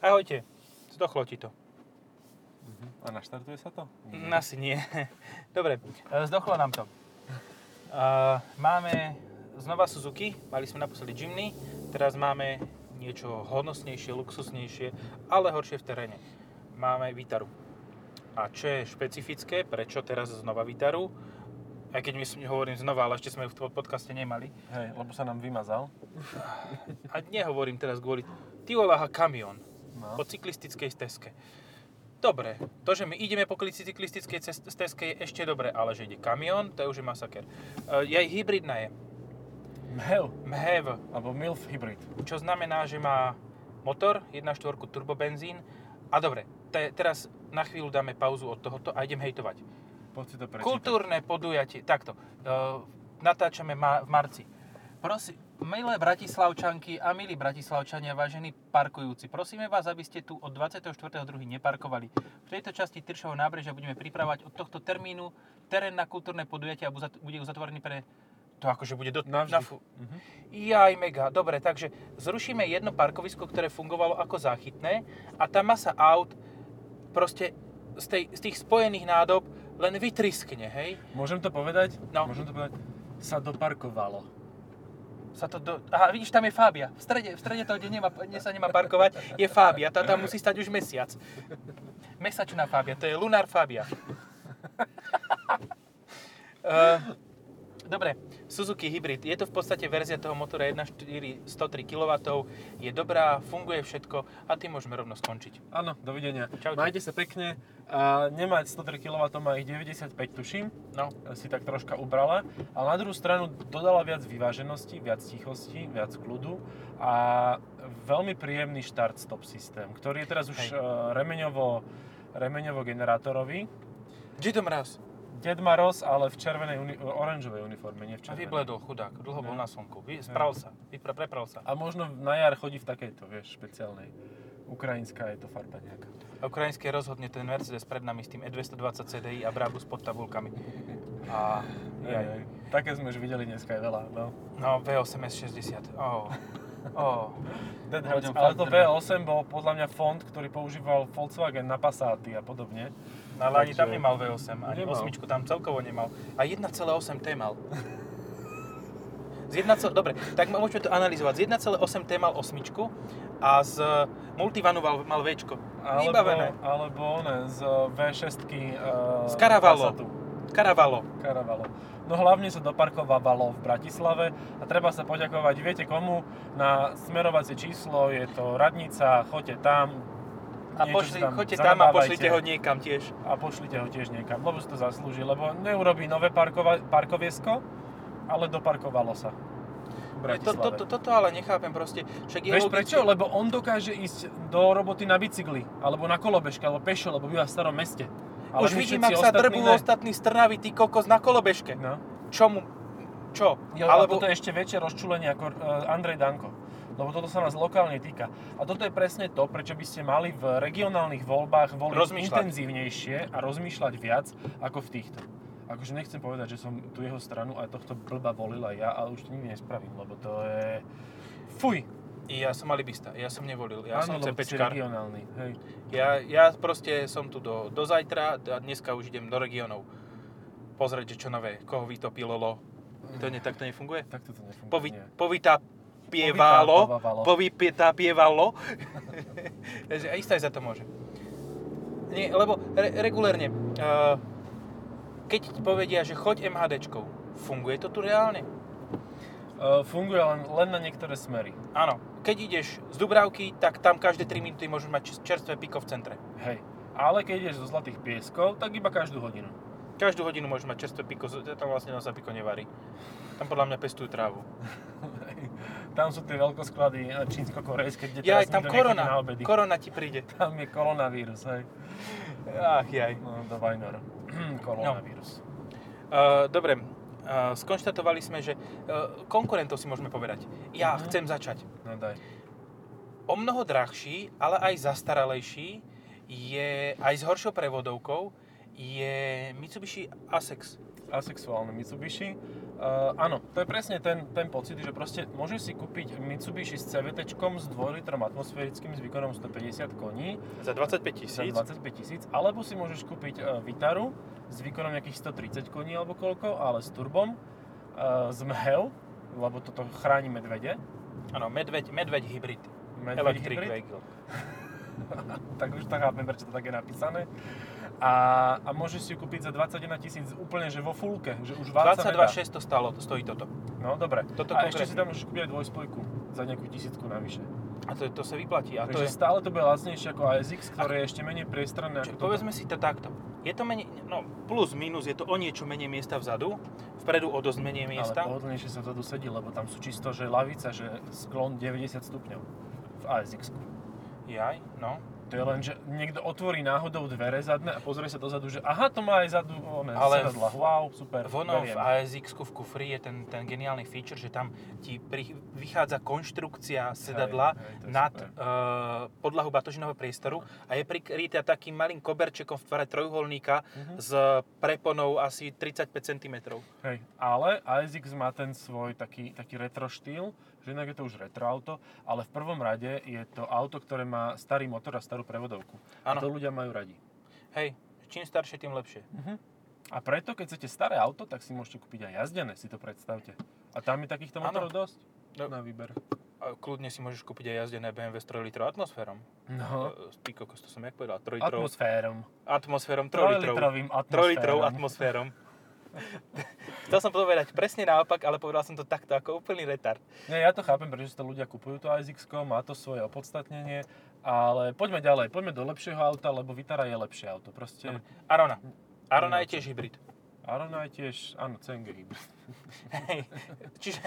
Ahojte, zdochlo ti to. A naštartuje sa to? Mm, Asi nie. Dobre, e, zdochlo nám to. Uh, máme znova Suzuki, mali sme naposledy Jimny, teraz máme niečo hodnostnejšie, luxusnejšie, ale horšie v teréne. Máme Vitaru. A čo je špecifické, prečo teraz znova Vitaru, aj keď myslím, hovorím znova, ale ešte sme ju v podcaste nemali. Hej, lebo sa nám vymazal. A nehovorím teraz kvôli... Ty voláha kamión No. po cyklistickej stezke. Dobre, to, že my ideme po cyklistickej stezke je ešte dobre, ale že ide kamión, to je už masaker. Uh, je aj hybridná je, MHEV, MHEV, alebo MILF hybrid. čo znamená, že má motor, 1.4 turbobenzín. A dobre, te, teraz na chvíľu dáme pauzu od tohoto a idem hejtovať. Poď si to prečítať. Kultúrne podujatie, takto, uh, natáčame ma- v marci. Prosím, milé bratislavčanky a milí bratislavčania, vážení parkujúci, prosíme vás, aby ste tu od 24.2. neparkovali. V tejto časti Tyršovho nábrežia budeme pripravať od tohto termínu terén na kultúrne podujatie a bude uzatvorený pre to akože bude do, Navždy. na fu- Mhm. Jaj, mega. Dobre, takže zrušíme jedno parkovisko, ktoré fungovalo ako záchytné a tá masa aut proste z, tej, z tých spojených nádob len vytriskne, hej? Môžem to povedať? No. Môžem to povedať? Sa doparkovalo. Sa to do... Aha, vidíš, tam je Fábia. V strede, v strede toho, kde, nemá, kde sa nemá parkovať, je Fábia. Tá tam musí stať už mesiac. Mesačná Fábia, to je Lunar Fábia. Uh, dobre, Suzuki Hybrid. Je to v podstate verzia toho motora 1.4 103 kW. Je dobrá, funguje všetko a tým môžeme rovno skončiť. Áno, dovidenia. Čaute. Majte sa pekne. A nemať 103 kW, má ich 95 tuším. No, Si tak troška ubrala. Ale na druhú stranu dodala viac vyváženosti, viac tichosti, viac kľudu a veľmi príjemný štart-stop systém, ktorý je teraz už Hej. eh, remeňovo, remeňovo generátorový. Gito Mraz. Ded Maroz, ale v červenej, uni- oranžovej uniforme, nie v červenej. vybledol chudák, dlho bol No. na slnku. Vy, spral sa, vypra, prepral sa. A možno na jar chodí v takejto, vieš, špeciálnej. Ukrajinská je to farba nejaká. A Ukrajinské rozhodne ten Mercedes pred nami s tým E E220 CDI a Brabus pod tabulkami. A jaj. Hej, Také sme už videli dneska aj veľa, no. No, V8 S60. Oh. Oh. Ale to drve. V8 bol podľa mňa fond, ktorý používal Volkswagen na Passaty a podobne. No, ale ani tam nemal V8, ani Nemal. 8 tam celkovo nemal. A 1,8 T mal. Z 1, dobre, tak môžeme to analyzovať. Z 1,8 T mal 8 a z Multivanu mal, mal Včko. Vybavené. Alebo ne, z V6 uh, Z Caravalo. Passatu. Caravalo. Caravalo. No hlavne sa doparkovávalo v Bratislave a treba sa poďakovať, viete komu, na smerovacie číslo, je to radnica, choďte tam, A pošli, tam choďte tam a pošlite ho niekam tiež. a pošlite ho tiež niekam, lebo si to zaslúži, lebo neurobí nové parkova- parkoviesko, ale doparkovalo sa. To, to, to, toto ale nechápem proste. Však je Vieš logické- prečo? Lebo on dokáže ísť do roboty na bicykli, alebo na kolobežke, alebo pešo, lebo býva v starom meste. Ale Už vidím, ak sa drbú ne. ostatní z Trnavy, ty kokos na kolobežke. No. Čo mu... Čo? Jo, Alebo... toto je ešte väčšie rozčulenie ako uh, Andrej Danko. Lebo toto sa nás lokálne týka. A toto je presne to, prečo by ste mali v regionálnych voľbách voliť Rozmýšľať. intenzívnejšie a rozmýšľať viac ako v týchto. Akože nechcem povedať, že som tu jeho stranu a tohto blba volil aj ja, ale už to nikdy nespravím, lebo to je... Fuj! Ja som alibista, ja som nevolil, ja som Áno, si CPčkar. regionálny. Hej. Ja, ja proste som tu do, do zajtra a dneska už idem do regiónov. Pozrieť, že čo nové, koho vytopilo. To ne, tak to nefunguje? Tak to nefunguje. Povi, nie. povita pievalo, Povytápavalo. povypietá pievalo. Takže aj za to môže. Nie, lebo re, regulérne, uh, keď ti povedia, že choď MHDčkou, funguje to tu reálne? Uh, funguje len, len na niektoré smery. Áno. Keď ideš z Dubravky, tak tam každé 3 minúty môžeš mať čer- čerstvé piko v centre. Hej. Ale keď ideš zo Zlatých pieskov, tak iba každú hodinu. Každú hodinu môžeš mať čerstvé piko, tam vlastne sa piko nevarí. Tam podľa mňa pestujú trávu. Tam sú tie veľkosklady eh, čínsko-korejské, kde Ja, teraz tam korona, na obedy. korona ti príde. Tam je koronavírus, hej. Ach, jaj. No, do Vajnor. koronavírus. Uh, dobre, uh, skonštatovali sme, že uh, konkurentov si môžeme povedať. Ja Mhm. chcem začať. No daj. O mnoho drahší, ale aj zastaralejší je aj s horšou prevodovkou je Mitsubishi Asex. Asexuálne Mitsubishi. Uh, áno, to je presne ten, ten pocit, že proste môžeš si kúpiť Mitsubishi s CVT s 2 litrom atmosférickým s výkonom 150 koní Za 25 za tisíc. 25 tisíc, alebo si môžeš kúpiť uh, Vitaru s výkonom nejakých 130 koní alebo koľko, ale s turbom, uh, z MHEV, lebo toto chráni medvede. Áno, medveď, medveď hybrid. Medveď Electric hybrid. vehicle. tak už to chápem, prečo to tak je napísané. A, a môžeš si ju kúpiť za 21 tisíc úplne, že vo fulke, že už válca nedá. 22 600 stálo, stojí toto. No dobre. Toto a ešte konkrétne. si tam môžeš kúpiť aj dvojspojku za nejakú tisícku navyše. A to, to sa vyplatí. A to Takže je, stále to bude lacnejšie ako ASX, ktoré je ešte menej priestranné Čiže povedzme si to takto. Je to menej, no plus minus, je to o niečo menej miesta vzadu, vpredu o dosť menej miesta. Ale pohodlnejšie sa to tu sedí, lebo tam sú čisto, že lavica, že sklon 90 stupňov v ASX. Jaj, no. To je len, že niekto otvorí náhodou dvere zadné a pozrie sa dozadu, že aha, to má aj zadu one, Ale sedadla. Wow, super, Vono v. ASX v kufri je ten, ten geniálny feature, že tam ti pri, vychádza konštrukcia sedadla hej, je nad super. uh, podlahu batožinového priestoru a je prikrytá takým malým koberčekom v tvare trojuholníka Mhm. s preponou asi 35 cm. Hej, ale ASX má ten svoj taký, taký retro štýl, že inak je to už retro auto, ale v prvom rade je to auto, ktoré má starý motor a starú prevodovku. A Áno. to ľudia majú radi. Hej, čím staršie, tým lepšie. A preto, keď chcete staré auto, tak si môžete kúpiť aj jazdené, si to predstavte. A tam je takýchto motorov dosť No. na výber. A kľudne si môžeš kúpiť aj jazdené BMW s 3 litrov atmosférom. No, Ty kokos, to som jak povedal, 3 litrov. atmosférom. atmosférom, 3 litrov. Trojlitrovým 3 litrov atmosférom. Chcel som povedať presne naopak, ale povedal som to takto, ako úplný retard. Nie, ja to chápem, prečo si to ľudia kupujú to ASX, má to svoje opodstatnenie, ale poďme ďalej, poďme do lepšieho auta, lebo Vitara je lepšie auto. Proste Arona. Arona je tiež hybrid. Arona je tiež, áno, CNG hybrid. Hej. Čiže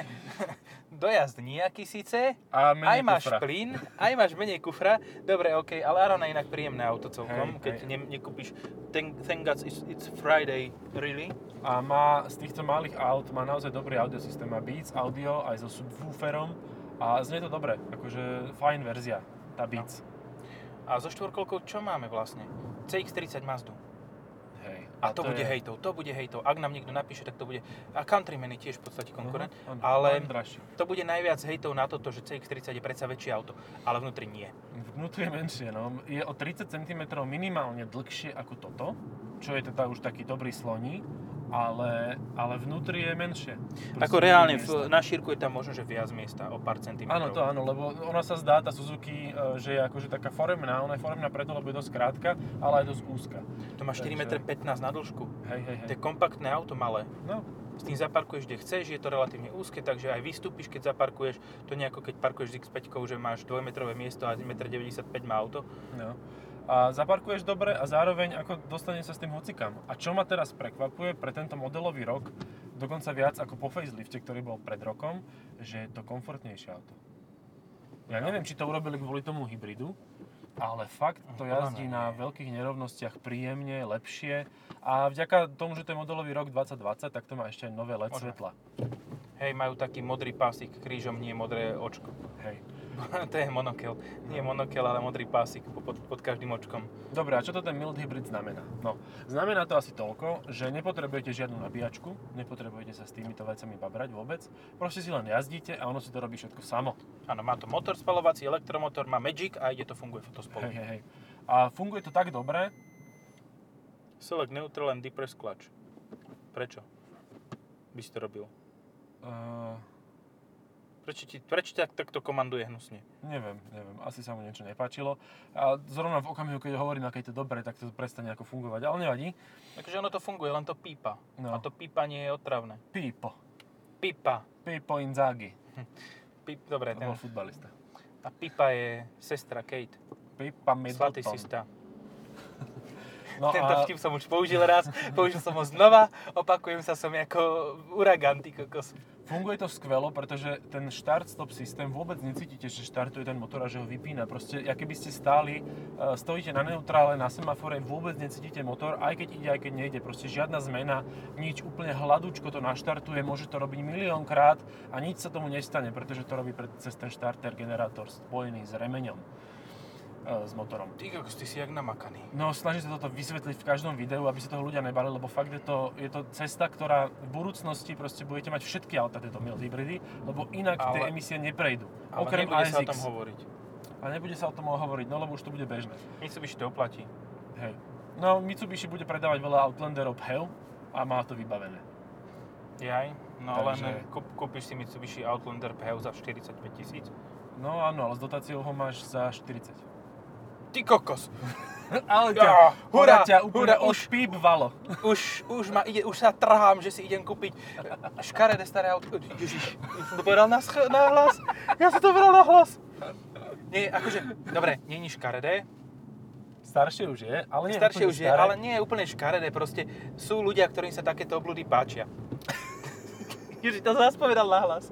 dojazd nejaký síce, A aj máš kufra. plyn, aj máš menej kufra. Dobre, OK, ale Arona je inak príjemné auto celkom, Hej, keď hej. Ne, nekúpiš thank, thank God it's, it's Friday, really. A má z týchto malých aut má naozaj dobrý audiosystém. Má Beats audio aj so subwooferom a znie to dobre. Akože fajn verzia, tá Beats. A zo štvorkolkou čo máme vlastne? CX-30 Mazdu. A, to, bude je- hejtov, to bude hejtov. Ak nám niekto napíše, tak to bude... A Countryman je tiež v podstate konkurent. Mhm, áno, ale- len drahší. To bude najviac hejtov na toto, že CX-30 je predsa väčšie auto, ale vnútri nie. Vnútri je menšie, no. Je o 30 cm minimálne dlhšie ako toto, čo je teda už taký dobrý sloní, ale, ale vnútri je menšie. Ako Proste reálne, menej v, na šírku je tam možno, že viac miesta, o pár centimetrov. Áno, to áno, lebo ona sa zdá, tá Suzuki, e, že je akože taká foremná, ona je foremná preto, lebo je dosť krátka, ale aj dosť úzka. To má 4,15 Takže- m na dĺžku. Hej, hej, To hej. je kompaktné auto malé. No, S tým zaparkuješ, kde chceš, je to relatívne úzke, takže aj vystúpiš, keď zaparkuješ. To nie ako keď parkuješ s X5, že máš 2-metrové miesto a 1,95 m má auto. no. A zaparkuješ dobre a zároveň ako dostane sa s tým hocikam. A čo ma teraz prekvapuje pre tento modelový rok, dokonca viac ako po facelifte, ktorý bol pred rokom, že je to komfortnejšie auto. Ja No. neviem, či to urobili kvôli tomu hybridu, ale fakt to Podľa jazdí na veľkých nerovnostiach príjemne, lepšie a vďaka tomu, že to je modelový rok 2020, tak to má ešte aj nové LED svetla. Hej, majú taký modrý pásik krížom, nie modré očko. Hej. to je monokel. Nie monokel, ale modrý pásik pod, pod každým očkom. Dobre, a čo to ten mild hybrid znamená? No, znamená to asi toľko, že nepotrebujete žiadnu nabíjačku, nepotrebujete sa s týmito vecami babrať vôbec, proste si len jazdíte a ono si to robí všetko samo. Áno, má to motor spalovací, elektromotor, má Magic a ide to funguje to spolu. Hej, hej, hej. A funguje to tak dobre, Select neutral and depress clutch. Prečo? By si to robil? uh, Prečo ti, prečo ťa takto komanduje hnusne? neviem, neviem, asi sa mu niečo nepáčilo. A zrovna v okamihu, keď hovorím, aké je to dobre, tak to prestane ako fungovať, ale nevadí. Takže ono to funguje, len to pípa. No. A to pípanie je otravné. Pipo. Pipa. Pipo Inzaghi. Pip, dobre, To ten, bol futbalista. a Pipa je sestra Kate. Pipa Middleton. Svatý sista. No Tento a vtip som už použil raz, použil som ho znova, opakujem sa, som ako uragán, ty kokos. Funguje to skvelo, pretože ten start-stop systém vôbec necítite, že štartuje ten motor a že ho vypína. Proste, aké by ste stáli, e, stojíte na neutrále, na semafore, vôbec necítite motor, aj keď ide, aj keď nejde. Proste žiadna zmena, nič, úplne hladúčko to naštartuje, môže to robiť miliónkrát a nič sa tomu nestane, pretože to robí cez ten štarter generátor spojený s remeňom. E, s motorom. Ty kokos, ty si jak namakaný. No snažím sa toto vysvetliť v každom videu, aby sa toho ľudia nebali, lebo fakt je to, je to cesta, ktorá v budúcnosti proste budete mať všetky auta tieto mild hybridy, lebo inak Ale- tie emisie neprejdú. Ale Okrem nebude sa o ASX. tom hovoriť. A nebude sa o tom hovoriť, no lebo už to bude bežné. Mitsubishi to oplatí. Hej. No Mitsubishi bude predávať veľa Outlanderov PHEV a má to vybavené. Jaj, no Takže- len kúp, kúpiš si Mitsubishi Outlander PHEV za 45 tisíc. No áno, ale s dotáciou ho máš za 40. Ty kokos! Ale Ja, ťa, hurá, hurá, ťa úplne hurá, už- odpípvalo. Už, už, ma ide, už sa trhám, že si idem kúpiť škaredé staré auto. Ježiš, ja som to povedal na, sch- na hlas. Ja som to povedal na hlas. Nie, akože, dobre, je škaredé, Staršie už je, ale nie staršie už je, staré. ale nie je úplne škaredé, proste sú ľudia, ktorým sa takéto obludy páčia. Ježiš, to zase povedal na hlas.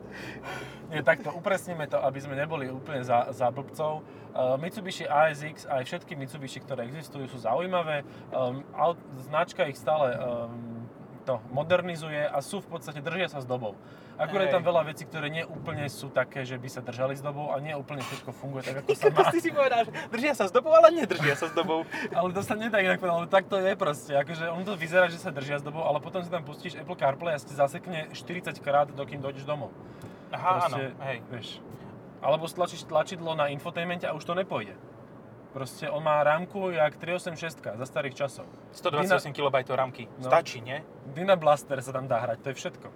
Nie, takto upresníme to, aby sme neboli úplne za, za blbcov. Uh, Mitsubishi ASX aj všetky Mitsubishi, ktoré existujú, sú zaujímavé. Um, aut, značka ich stále um, to modernizuje a sú v podstate, držia sa s dobou. Akurát je tam veľa vecí, ktoré nie úplne sú také, že by sa držali s dobou a nie úplne všetko funguje tak, ako sa má. Ty si povedal, že držia sa s dobou, ale nedržia sa s dobou. Ale to sa nedá inak povedať, lebo tak to je proste. Akože on to vyzerá, že sa držia s dobou, ale potom si tam pustíš Apple CarPlay a si zasekne 40 krát, dokým dojdeš domov. Aha, áno, Proste, hej. Vieš. Alebo stlačíš tlačidlo na infotainmente a už to nepôjde. Proste on má rámku jak 386 za starých časov. 128 kB ramky. No. Stačí, nie? Dyna Blaster sa tam dá hrať, to je všetko.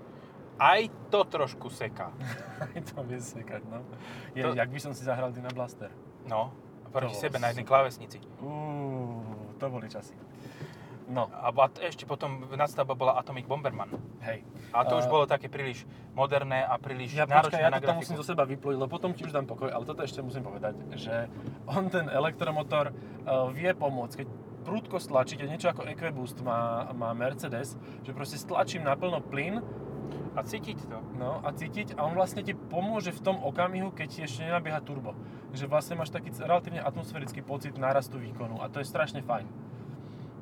Aj to trošku seká. Aj to vie sekať, no. Je, To- Jak by som si zahral Dyna Blaster? No, proti sebe na jednej klávesnici. Uuu, to boli časy. No, A a ešte potom nadstavba bola Atomic Bomberman. hej. A to už A- bolo také príliš moderné a príliš Ja, náročné počkaj, ja na to tam musím grafiku. zo seba vyplúť, lebo potom ti už dám pokoj, ale toto ešte musím povedať, že on ten elektromotor uh, vie pomôcť, keď prúdko stlačíte, niečo ako EcoBoost má, má Mercedes, že proste stlačím naplno plyn A cítiť to. no, a cítiť a on vlastne ti pomôže v tom okamihu, keď ti ešte nenabieha turbo. Že vlastne máš taký relatívne atmosférický pocit nárastu výkonu a to je strašne fajn.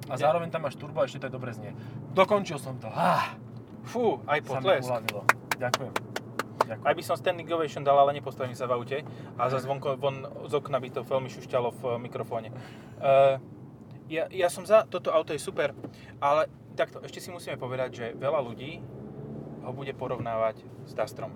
A Je. zároveň tam máš turbo a ešte to aj dobre znie. Dokončil som to. Ah, Fú, aj potlesk. Ďakujem. Ďakujem. Aj by som standing ovation dal, ale nepostavím sa v aute. A za zvonko von z okna by to veľmi šušťalo v eh, mikrofóne. Uh, ja, ja som za, toto auto je super, ale takto, ešte si musíme povedať, že veľa ľudí ho bude porovnávať s Dustrom.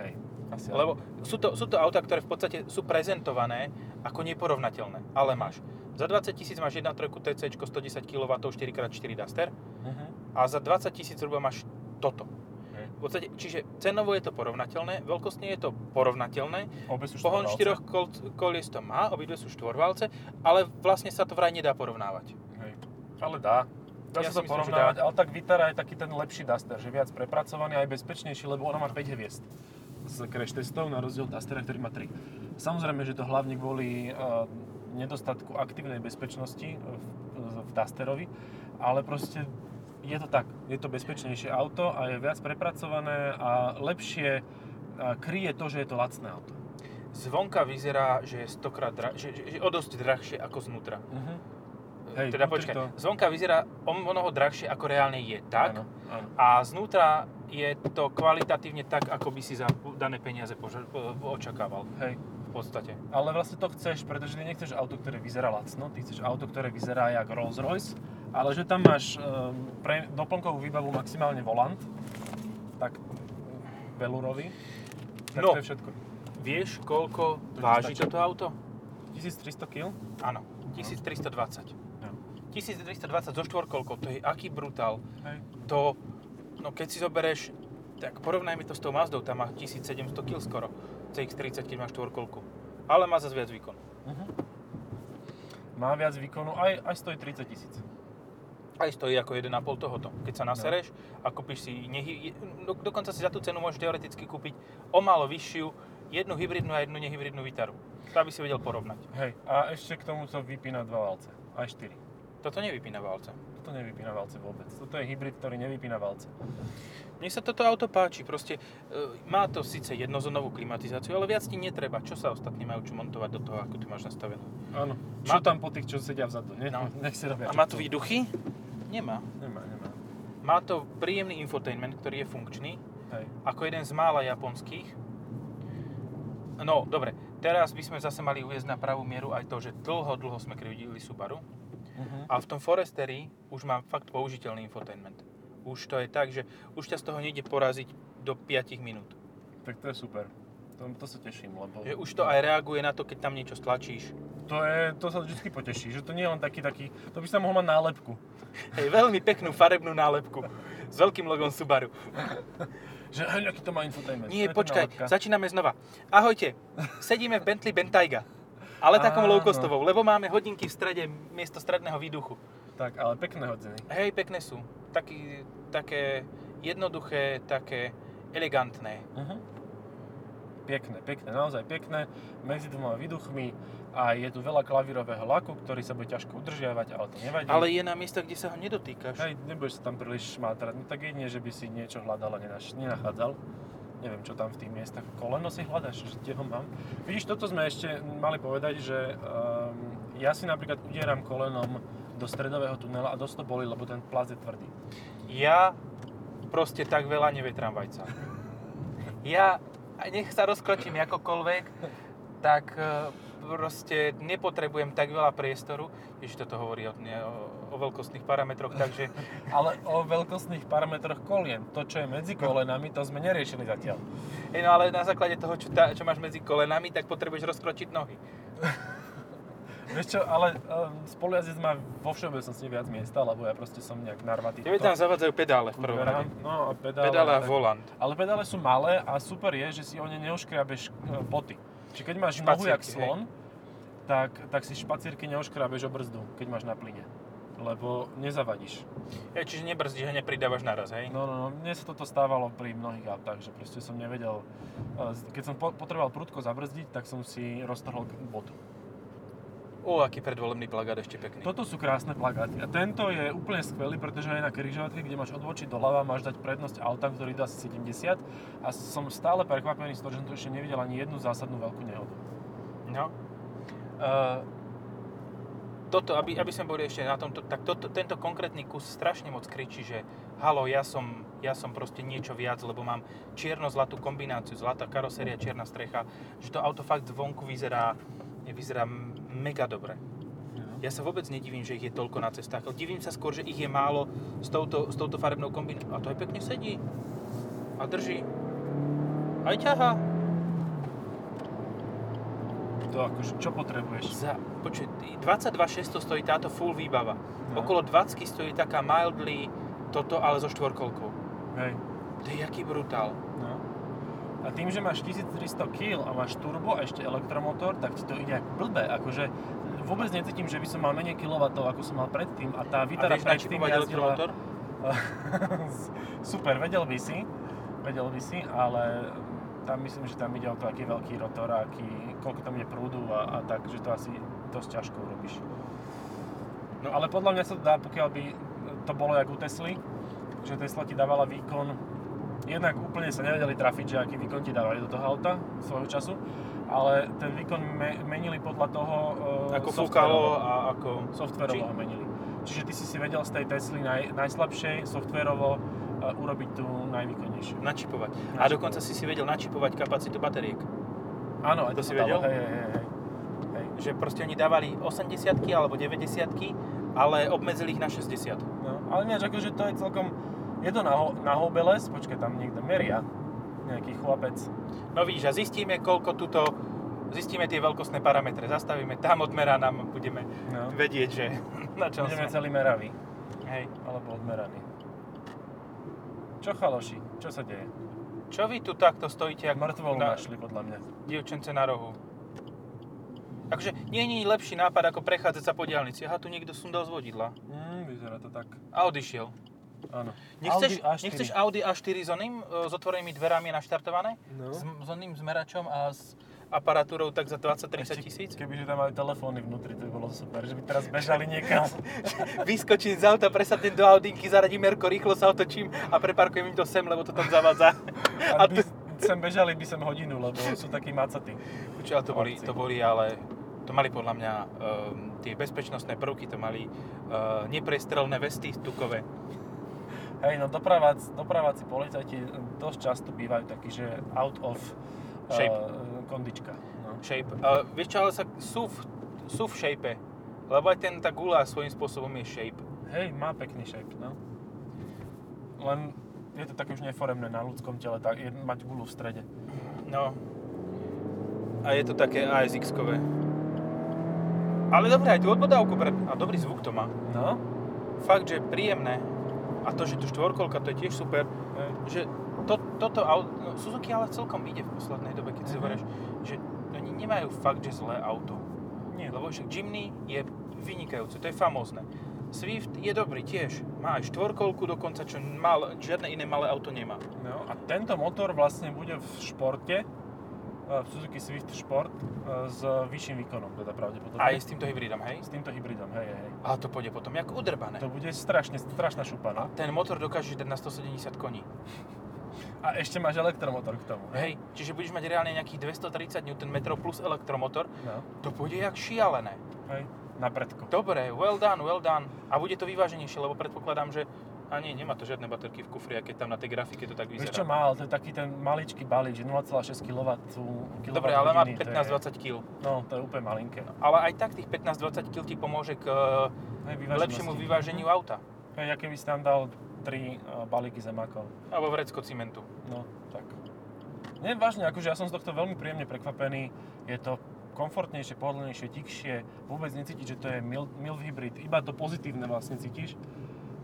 Hej, asi Lebo sú to, sú to autá, ktoré v podstate sú prezentované ako neporovnateľné, ale máš. Za 20 tisíc máš 1.3 TC 110 kW 4x4 Duster Uh-huh. a za 20 tisíc zhruba máš toto. Hej. V podstate, čiže cenovo je to porovnateľné, veľkostne je to porovnateľné, Obe sú pohon štvorvalce. štyroch kol, kolies to má, obidve sú štvorvalce, ale vlastne sa to vraj nedá porovnávať. Hej. Ale dá. Dá Ja sa to dá. ale tak Vitara je taký ten lepší Duster, že viac prepracovaný aj bezpečnejší, lebo ona má 5 hviezd z crash testov na rozdiel Dustera, ktorý má 3. Samozrejme, že to hlavne kvôli uh, nedostatku aktívnej bezpečnosti v, v Dusterovi, ale proste je to tak, je to bezpečnejšie auto a je viac prepracované a lepšie uh, kryje to, že je to lacné auto. Zvonka vyzerá, že je stokrát dra- že, že, že o dosť drahšie ako znútra. Uh-huh. Hej, teda počkaj, to- zvonka vyzerá o mnoho drahšie ako reálne je, tak? Áno, áno. A znútra je to kvalitatívne tak, ako by si za dané peniaze poža- po- očakával Hej. v podstate. Ale vlastne to chceš, pretože ty nechceš auto, ktoré vyzerá lacno, ty chceš auto, ktoré vyzerá jak Rolls Royce, ale že tam máš um, pre doplnkovú výbavu maximálne volant, tak velurový, tak No. to je všetko. Vieš, koľko To váži stačí. toto auto? 1300 kg? Áno, 1320. No. 1320 so štvorkolkou, to je aký brutál. Hej. To, no keď si zoberieš, tak porovnajme to s tou Mazdou, tam má 1700 kg skoro, CX-30, keď má štvorkolku. Ale má zase viac výkonu. Uh-huh. Má viac výkonu, aj, aj stojí 30 tisíc. Aj stojí ako 1,5 tohoto. Keď sa nasereš a kúpiš si, nehy, do, dokonca si za tú cenu môžeš teoreticky kúpiť o málo vyššiu jednu hybridnú a jednu nehybridnú Vitaru. To aby si vedel porovnať. Hej, a ešte k tomu to vypína dva valce, aj 4. Toto nevypína válce. Toto nevypína valce vôbec. Toto je hybrid, ktorý nevypína valce. Mne sa toto auto páči, proste e, má to síce jednozónovú klimatizáciu, ale viac ti netreba. Čo sa ostatní majú čo montovať do toho, ako ty máš nastavenú? Áno. Má Čo tam po tých, čo sedia vzadu, nie? No. Nech si robia. A má to výduchy? Nemá. Nemá, nemá. Má to príjemný infotainment, ktorý je funkčný, Hej. ako jeden z mála japonských. No, dobre, Teraz by sme zase mali uviezť na pravú mieru aj to, že dlho, dlho sme krivdili Subaru. Uh-huh. A v tom Foresteri už mám fakt použiteľný infotainment. Už to je tak, že už ťa z toho nejde poraziť do 5 minút. Tak to je super. To, to sa teším, lebo... Že už to aj reaguje na to, keď tam niečo stlačíš. To, je, to sa vždy poteší, že to nie je len taký, taký... To by sa mohol mať nálepku. Hej, veľmi peknú farebnú nálepku s veľkým logom Subaru. Že hej, aký to má infotainment. Nie, To počkaj, začíname znova. Ahojte, sedíme v Bentley Bentayga. Ale takom Áno. low-costovou, lebo máme hodinky v strede miesto stredného výduchu. Tak, ale pekné hodiny. Hej, pekné sú. Taký, také jednoduché, také elegantné. Uh-huh. Pekné, pekné, naozaj pekné. Medzi dvoma výduchmi a je tu veľa klavírového laku, ktorý sa bude ťažko udržiavať, ale to nevadí. Ale je na miestach, kde sa ho nedotýkaš. Hej, nebudeš sa tam príliš šmátrať. No tak jedine, že by si niečo hľadal a nenaš, nenachádzal. Neviem, čo tam v tých miestach. Koleno si hľadaš, že kde ho mám. Vidíš, toto sme ešte mali povedať, že um, ja si napríklad udieram kolenom do stredového tunela a dosť to boli, lebo ten plaz je tvrdý. Ja proste tak veľa nevetram vajca. Ja, nech sa rozkročím akokoľvek, tak e, proste nepotrebujem tak veľa priestoru. Ježiš, toto hovorí o, o, o veľkostných parametroch, takže Ale o veľkostných parametroch kolien, to čo je medzi kolenami, to sme neriešili zatiaľ. hej, no ale na základe toho, čo, tá, čo máš medzi kolenami, tak potrebuješ rozkročiť nohy. Vieš čo, ale um, spolujazdec má vo všeobecnosti viac miesta, lebo ja proste som nejak narvatý. Tebe tam zavadzajú pedále v prvom rade. No a pedále. Pedále a tak- volant. Ale pedále sú malé a super je, že si o ne neuškriabeš e, boty. Čiže keď máš nohu jak Špacírky, hej. slon, tak, tak si špacírky neuškriabeš o brzdu, keď máš na plyne. Lebo nezavadíš. Ja, čiže nebrzdíš a nepridávaš naraz, hej? No, no, no, mne sa toto stávalo pri mnohých autách, že proste som nevedel, e, keď som po- potreboval prudko zabrzdiť, tak som si roztrhol botu. Ó, aký predvolebný plagát ešte pekný. Toto sú krásne plagáty a tento je úplne skvelý, pretože aj na križovatke, kde máš odbočiť doľava, máš dať prednosť autám, ktorý dá asi 70 a som stále prekvapený z toho, že som tu ešte nevidel ani jednu zásadnú veľkú nehodu. No. Uh, toto, aby, aby sme boli ešte na tomto, tak toto, tento konkrétny kus strašne moc kričí, že halo, ja som, ja som proste niečo viac, lebo mám čierno-zlatú kombináciu, zlatá karoséria, čierna strecha, že to auto fakt zvonku vyzerá, vyzerá mega dobre. Ja sa vôbec nedivím, že ich je toľko na cestách, divím sa skôr, že ich je málo s touto, s touto farebnou kombináciou. A to aj pekne sedí. A drží. Aj ťaha. To akože, čo potrebuješ? Za, počuj, 22 600 stojí táto full výbava. No. Okolo 20 stojí taká mildly toto, ale so štvorkolkou. Hej. To je jaký brutál. No. A tým, že máš 1300 kg a máš turbo a ešte elektromotor, tak ti to ide ako blbé. Akože vôbec necítim, že by som mal menej kilovatov, ako som mal predtým. A tá Vitara predtým jazdila... elektromotor? Super, vedel by si, vedel by si, ale tam myslím, že tam ide o to, aký je veľký rotor, aký, koľko tam je prúdu a, a tak, že to asi dosť ťažko urobíš. No ale podľa mňa sa to dá, pokiaľ by to bolo jak u Tesly, že Tesla ti dávala výkon, jednak úplne sa nevedeli trafiť, že aký výkon ti dávali do toho auta svojho času, ale ten výkon me, menili podľa toho e, Ako fúkalo a ako... Softwarovo ho menili. Čiže ty si si vedel z tej Tesly naj, najslabšej softwarovo uh, urobiť tú najvýkonnejšiu. Načipovať. A Načipovať. dokonca si si vedel načipovať kapacitu batériek. Áno, aj To to, si vedel? Hej, hej, hej, hej. Že proste oni dávali 80 alebo 90 ale obmedzili ich na 60. No, ale ináč akože to je celkom... Je to na, ho, na Hobeles, počkaj, tam niekto meria. Nejaký chlapec. No vidíš, a zistíme, koľko tuto... Zistíme tie veľkostné parametre, zastavíme tam, odmerá nám, budeme No. vedieť, že na čom Budeme sme. celý meravý. Hej. Alebo odmeraný. Čo chaloši? Čo sa deje? Čo vy tu takto stojíte, ako Mŕtvolu na našli podľa mňa. dievčence na rohu? Takže nie je lepší nápad, ako prechádzať sa po diálnici. Aha, tu niekto sundal z vodidla. Mm, vyzerá to tak. A odišiel. Áno. Nechceš Audi A4. nechceš Audi A4 s oným, e, s otvorenými dverami naštartované? No. S, s oným zmeračom a s aparatúrou tak za 20-30 tisíc? Kebyže tam majú telefóny vnútri, to by bolo super, že by teraz bežali niekam. Vyskočím z auta, presadnem do Audinky, zaradím Merko, rýchlo sa otočím a preparkujem im to sem, lebo to tam zavadza. A A by, tu... sem bežali by sem hodinu, lebo sú takí macatí. Počuj, ale to boli, to boli ale... To mali podľa mňa um, tie bezpečnostné prvky, to mali uh, neprestrelné vesty tukové. Hej, no dopraváci, dopraváci policajti dosť často bývajú takí, že out of Shape. Uh, kondička. No. shape. Uh, vieš čo, ale sa sú v, sú v shape. Lebo aj ten, tá gula svojím spôsobom je shape. Hej, má pekný shape, no. Len je to také už neforemné na ľudskom tele, tak je, mať gulu v strede. No. A je to také ASX-kové. Ale dobre, aj tú odbodávku pre... A dobrý zvuk to má. No. Fakt, že príjemné. A to, že tu štvorkolka, to je tiež super. Hej. Že to, toto auto... No, Suzuki ale celkom ide v poslednej dobe, keď si Mhm. zoberieš, že oni nemajú fakt, že zlé auto. Nie, Lebo však Jimny je vynikajúce, to je famózne. Swift je dobrý tiež. Má aj štvorkolku dokonca, čo mal, žiadne iné malé auto nemá. No a tento motor vlastne bude v športe, e, v Suzuki Swift Sport, e, s vyšším výkonom, teda pravdepodobne. Aj s týmto hybridom, hej? S týmto hybridom, hej, hej. A to pôjde potom jak udrbané. To bude strašne, strašná šupa, no. Ten motor dokáže dať na 170 koní. A ešte máš elektromotor k tomu, Hej, čiže budeš mať reálne nejakých 230 Nm plus elektromotor. No, To pôjde jak šialené. hej, na predko. Dobre, well done, well done. A bude to vyváženejšie, lebo predpokladám, že... A nie, nemá to žiadne baterky v kufri, keď tam na tej grafike to tak Vieš vyzerá. čo má, ale to je taký ten maličký že 0,6 kW. Dobre, ale má to je- 15-20 kg. No, to je úplne malinké. Ale aj tak tých 15-20 kg ti pomôže k Hej, lepšiemu vyváženiu auta. Hej, aké by si tam dal 3 balíky zemákov. Alebo vrecko cimentu. No, tak. Nie, vážne, akože ja som z tohto veľmi príjemne prekvapený. Je to komfortnejšie, pohodlnejšie, tikšie. Vôbec necítiť, že to je mild, mild hybrid. Iba to pozitívne vlastne cítiš.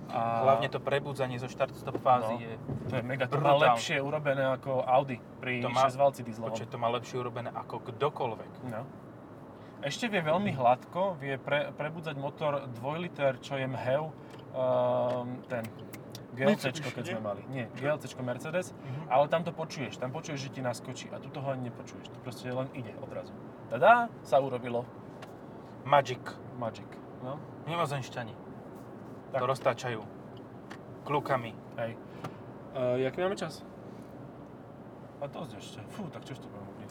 A Hlavne to prebudzanie zo štart-stop fázy No. je... to je mega. To má lepšie urobené ako Audi pri To má- 6 valci dieselovom. Počkej, to má lepšie urobené ako kdokoľvek. No. Ešte vie veľmi hladko, vie pre, prebudzať motor 2 liter, čo je mhev, um, ten GLC, Mitsubishi, keď sme mali. Nie, GLC Mercedes, Mhm. ale tam to počuješ, tam počuješ, že ti naskočí a tu toho ani nepočuješ, to proste len ide odrazu. Tada, sa urobilo. Magic. Magic. No, Mimozemšťani. Tak. To roztáčajú. Klukami. hej. Uh, jaký máme čas? A dosť ešte. Fú, tak čo ešte budem hovoriť?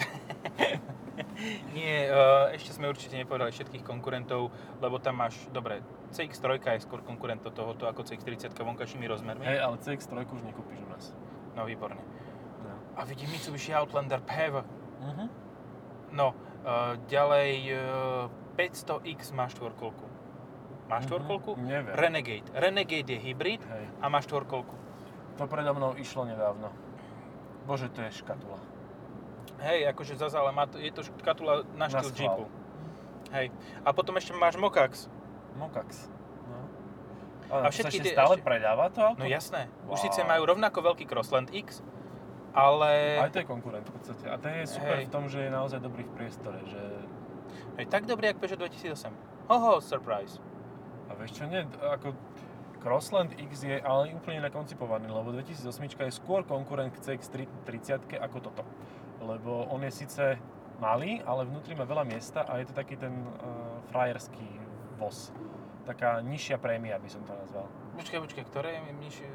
Nie, uh, ešte sme určite nepovedali všetkých konkurentov, lebo tam máš, dobre, CX-3 je skôr konkurent od tohoto ako CX-30 vonkajšími rozmermi. Hej, ale CX-3 už nekúpiš u nás. No, výborne. No. A vidím Mitsubishi Outlander PHEV. Mhm. No, uh, ďalej uh, 500X má štvorkolku. Má štvorkolku? Mhm, neviem. Renegade. Renegade je hybrid Hej. a má štvorkolku. To predo mnou išlo nedávno. Bože, to je škatula. Hej, akože zase, ale má to, je to škatula na Na štýl schvál. Jeepu. Hej. A potom ešte máš Mokax. Mokax. No. A A všetky tie- stále ešte- predáva to auto? No jasné. Už Wow. síce majú rovnako veľký Crossland X, ale... Aj to je konkurent v podstate. A ten je super Hej. v tom, že je naozaj dobrý v priestore. Že... Hej, tak dobrý, jak Peugeot 2008. Hoho, surprise. A vieš čo, nie, ako Crossland X je ale úplne nakoncipovaný, lebo 2008 je skôr konkurent k CX-30 ako toto. Lebo on je síce malý, ale vnútri má veľa miesta a je to taký ten uh, frajerský voz. Taká nižšia prémia by som to nazval. Počkaj, počkaj, ktoré je nižšie?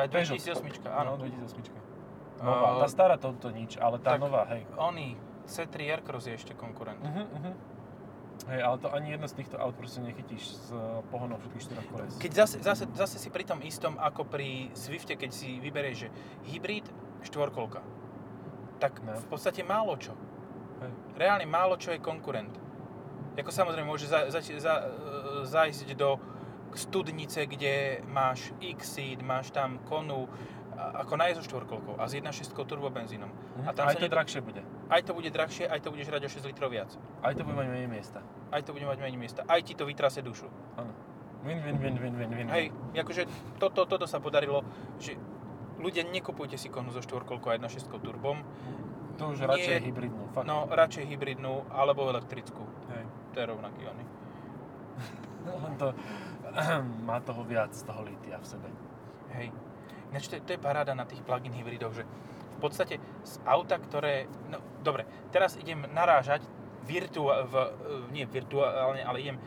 Aj Peugeot. 2008, áno. No, 2008. Nová. Tá stará to, to nič, ale tá tak- nová, hej. Oni, C3 Aircross je ešte konkurent. Uh-huh, uh-huh. Hej, ale to ani jedno z týchto aut proste nechytíš s eh, pohonom všetkých štyroch koles. Keď zase, zase, zase si pri tom istom ako pri Swifte, keď si vyberieš, že hybrid, štvorkolka. Tak No. v podstate málo čo. Hej. Reálne málo čo je konkurent. Ako samozrejme môže za, za, za, e, zájsť do studnice, kde máš X-Seed, máš tam Konu, ako najzo štvorkolkou a s 1.6 turbobenzínom. Uh-huh. A tam aj sa to nedá- drahšie bude. Aj to bude drahšie, aj to bude žrať o 6 litrov viac. Aj to bude mať menej miesta. Aj to bude mať menej miesta. Aj ti to vytrase dušu. Áno. Win, win, win, win, win, win. Hej, akože toto, toto sa podarilo, že ľudia nekupujte si konu so štvorkolkou a 1.6 turbom, To už Nie. radšej hybridnú, fakt. no radšej hybridnú alebo elektrickú. Hej. To je rovnaký ony. Len to má toho viac, toho lítia v sebe. Hej. Ináč to, to je paráda na tých plug-in hybridoch, že podstate z auta, ktoré... No dobre, teraz idem narážať virtua, v, e, nie virtuálne, ale idem e,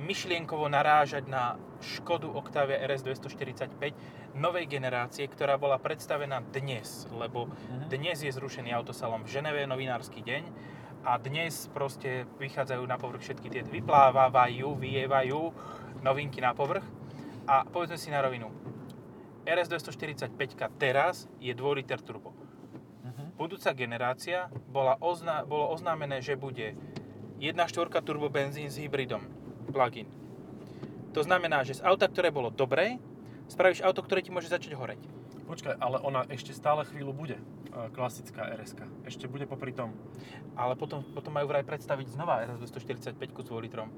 myšlienkovo narážať na Škodu Octavia RS 245 novej generácie, ktorá bola predstavená dnes, lebo Mhm. dnes je zrušený autosalon v Ženeve, novinársky deň a dnes proste vychádzajú na povrch všetky tie, vyplávajú, vyjevajú novinky na povrch a povedzme si na rovinu, RS 245 teraz je 2 liter turbo. Budúca generácia bola ozna- bolo oznámené, že bude 1.4 turbo benzín s hybridom plug-in. To znamená, že z auta, ktoré bolo dobré, spravíš auto, ktoré ti môže začať horeť. Počkaj, ale ona ešte stále chvíľu bude. e, Klasická RS. Ešte bude popri tom. Ale potom, potom majú vraj predstaviť znova RS 245 s 2 litrom.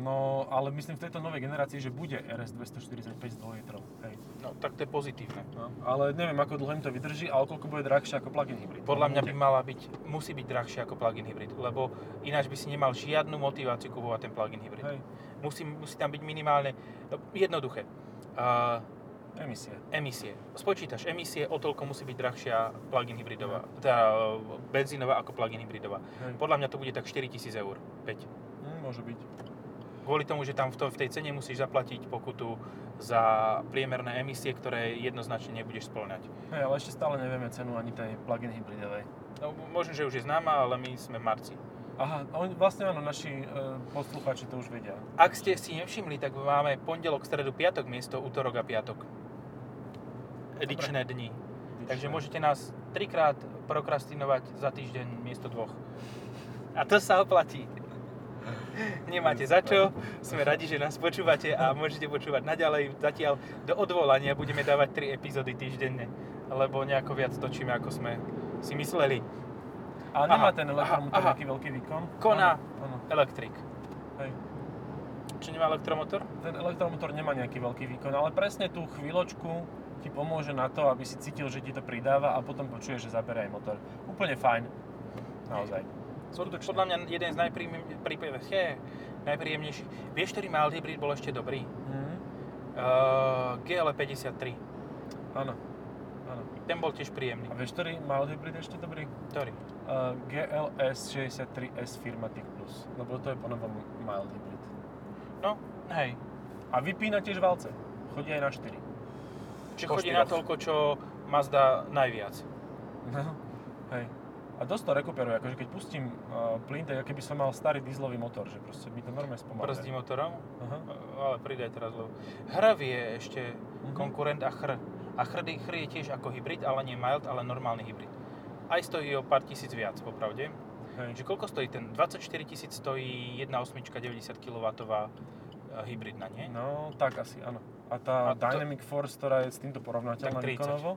No, ale myslím v tejto novej generácii, že bude RS 245 s 2 litrov. Hej. No, tak to je pozitívne. No. Ale neviem, ako dlho im to vydrží a o koľko bude drahšie ako plug-in hybrid. Podľa mňa by mala byť, musí byť drahšie ako plug-in hybrid, lebo ináč by si nemal žiadnu motiváciu kupovať ten plug-in hybrid. Hej, Musí, musí tam byť minimálne, no, jednoduché, uh, emisie. emisie. Spočítaš emisie, o toľko musí byť drahšia plug-in hybridová, teda uh, benzínová ako plug-in hybridová. Hej. Podľa mňa to bude tak 4000 eur, 5. Hm, môže byť. Kvôli tomu, že tam v, to, v tej cene musíš zaplatiť pokutu za priemerné emisie, ktoré jednoznačne nebudeš spĺňať. Hej, ale ešte stále nevieme cenu ani tej plug-in hybridovej. No, možno, že už je známa, ale my sme v marci. Aha, oni, vlastne áno, naši e, poslucháči to už vedia. Ak ste si nevšimli, tak máme pondelok, stredu, piatok miesto útorok a piatok. Edičné dni. Takže môžete nás trikrát prokrastinovať za týždeň miesto dvoch. A to sa oplatí. Nemáte za čo, sme radi, že nás počúvate a môžete počúvať naďalej. Zatiaľ do odvolania budeme dávať 3 epizódy týždenne, lebo nejako viac točíme, ako sme si mysleli. A nemá Aha, ten aha, elektromotor aha. nejaký veľký výkon? Koná. Áno. Elektrik. Hej. Či nemá elektromotor? Ten elektromotor nemá nejaký veľký výkon, ale presne tú chvíľočku ti pomôže na to, aby si cítil, že ti to pridáva a potom počuješ, že zabere aj motor. Úplne fajn. Naozaj. Skutočne. Podľa mňa jeden z najpríjemnejších. Vieš, ktorý mild hybrid bol ešte dobrý? Mhm. Uh, GL 53. Áno. Áno. Ten bol tiež príjemný. A vieš, ktorý mild hybrid ešte dobrý? Ktorý? Uh, GLS 63S firma TIC Plus, lebo to je ponovom mild hybrid. No, hej. A vypína tiež valce. Chodí aj na 4. Čiže chodí na toľko, čo Mazda najviac. No, hej. A dosť to rekuperuje, akože keď pustím uh, plyn, tak keby som mal starý dieselový motor, že proste mi to normálne spomaluje. Brzdí motorom, Aha. ale pridaj teraz, lebo Hrv je ešte Mhm. konkurent a Chr. A Chr, Chr je tiež ako hybrid, ale nie mild, ale normálny hybrid. Aj stojí o pár tisíc viac, popravde. Hej. Že koľko stojí ten? 24 tisíc stojí 1.8 90 kW hybridná, nie? No, tak asi, áno. A tá A to- Dynamic Force, ktorá je s týmto porovnateľná Tak 30. výkonovo,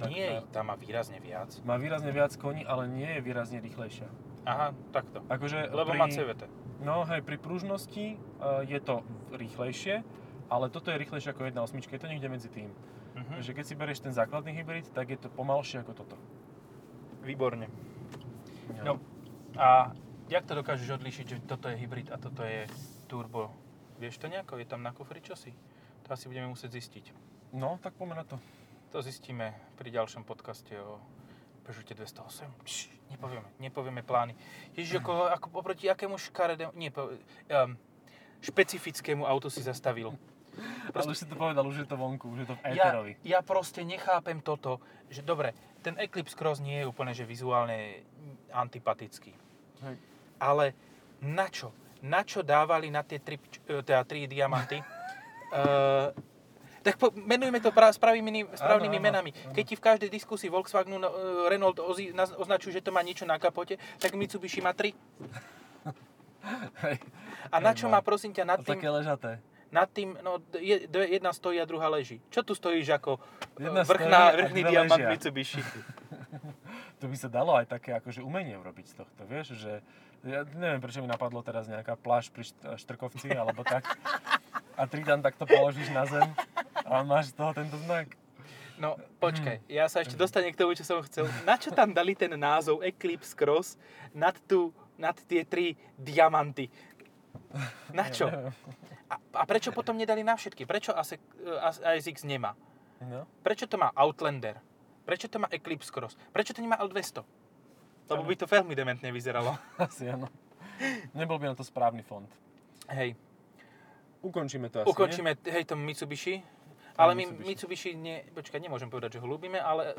tak nie, tá tam má výrazne viac. má výrazne viac koní, ale nie je výrazne rýchlejšia. Aha, takto. Akože Lebo pri, má CVT. No hej, pri pružnosti uh, je to rýchlejšie, ale toto je rýchlejšie ako 1.8, je to niekde medzi tým. Mhm. Takže keď si berieš ten základný hybrid, tak je to pomalšie ako toto. Výborne. No, a jak to dokážeš odlíšiť, že toto je hybrid a toto je turbo? Vieš to nejako? Je tam na kufri čosi? To asi budeme musieť zistiť. no tak poďme na to. To zistíme pri ďalšom podcaste o Peugeote 208. Pš, nepovieme, nepovieme plány. Ježiš, ako, ako oproti akému škaredému, nie, po, um, špecifickému autu si zastavil. Ale už si to povedal, už je to vonku, už je to v Ja, éterovi. ja proste nechápem toto, že dobre, ten Eclipse Cross nie je úplne že vizuálne antipatický. Hej. Ale na čo? Na čo dávali na tie tri, e, teda tri diamanty? uh, tak po, menujme to pra, správnymi, správnymi Áno, menami. áno. Keď ti v každej diskusii Volkswagenu e, Renault ozi, označujú, že to má niečo na kapote, tak Mitsubishi má tri. Hej. A na čo no. má prosím ťa nad tým, také ležaté. nad tým no, je, jedna stojí a druhá leží. Čo tu stojíš ako e, Jedna vrchná, stojí vrchný diamant ležia. Mitsubishi? To by sa dalo aj také akože umenie urobiť z tohto, vieš, že ja neviem, prečo mi napadlo teraz nejaká pláž pri Št- Štrkovci alebo tak a tri tam takto položíš na zem a máš z toho tento znak. No, počkaj, ja sa ešte dostanem k tomu, čo som chcel. Na čo tam dali ten názov Eclipse Cross nad, tú, nad tie tri diamanty? Na čo? A, a prečo potom nedali na všetky? Prečo ASX, nemá? No, Prečo to má Outlander? Prečo to má Eclipse Cross? Prečo to nemá L200? Lebo by to veľmi dementne vyzeralo. asi áno. Nebol by na to správny fond. Hej, Ukončíme to asi, ukončíme, hej, to Mitsubishi. Ale my Mitsubishi. Mitsubishi, nie, počkaj, nemôžem povedať, že ho ľúbime, ale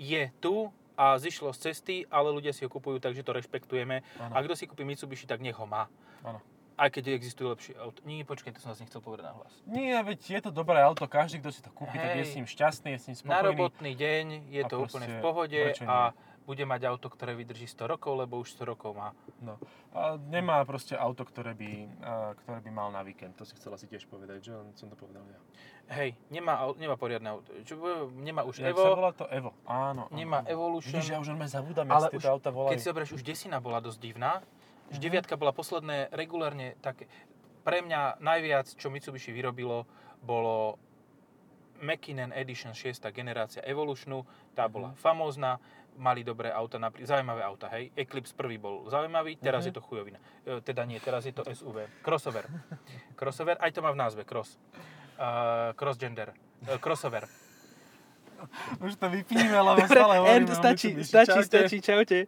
je tu a zišlo z cesty, ale ľudia si ho kupujú, takže to rešpektujeme. Áno. A kto si kúpi Mitsubishi, tak nech ho má. Áno. Aj keď existujú lepšie auto. Nie, počkaj, to som vás nechcel povedať na hlas. Nie, veď je to dobré auto, každý, kto si to kúpi, tak je Hej. s ním šťastný, je s ním spokojný. Na robotný deň je A to úplne v pohode a bude mať auto, ktoré vydrží 100 rokov, lebo už 100 rokov má. No. A nemá proste auto, ktoré by, a, ktoré by mal na víkend. To si chcela si tiež povedať, že som to povedal ja. Hej, nemá, nemá poriadne auto. Čo, nemá už sa Evo, volá to Evo? Áno. áno, nemá áno. Evolution. Vidíš, ja už len zabúdam, Ale už- auta volajú. Keď si zoberieš, už desina bola dosť divná. Už Mhm. deviatka bola posledné regulárne také... Pre mňa najviac, čo Mitsubishi vyrobilo, bolo Mackinnon Edition 6. generácia Evolutionu. Tá bola famózna, mali dobré auta, naprí- zaujímavé auta, hej. Eclipse prvý bol zaujímavý, teraz Mhm. je to chujovina. E, teda nie, teraz je to SUV. Crossover. Crossover, aj to má v názve, cross. Uh, crossgender. Uh, crossover. Už to vypínime, lebo stále hovoríme o Mitsubishi. Čaute. čaute.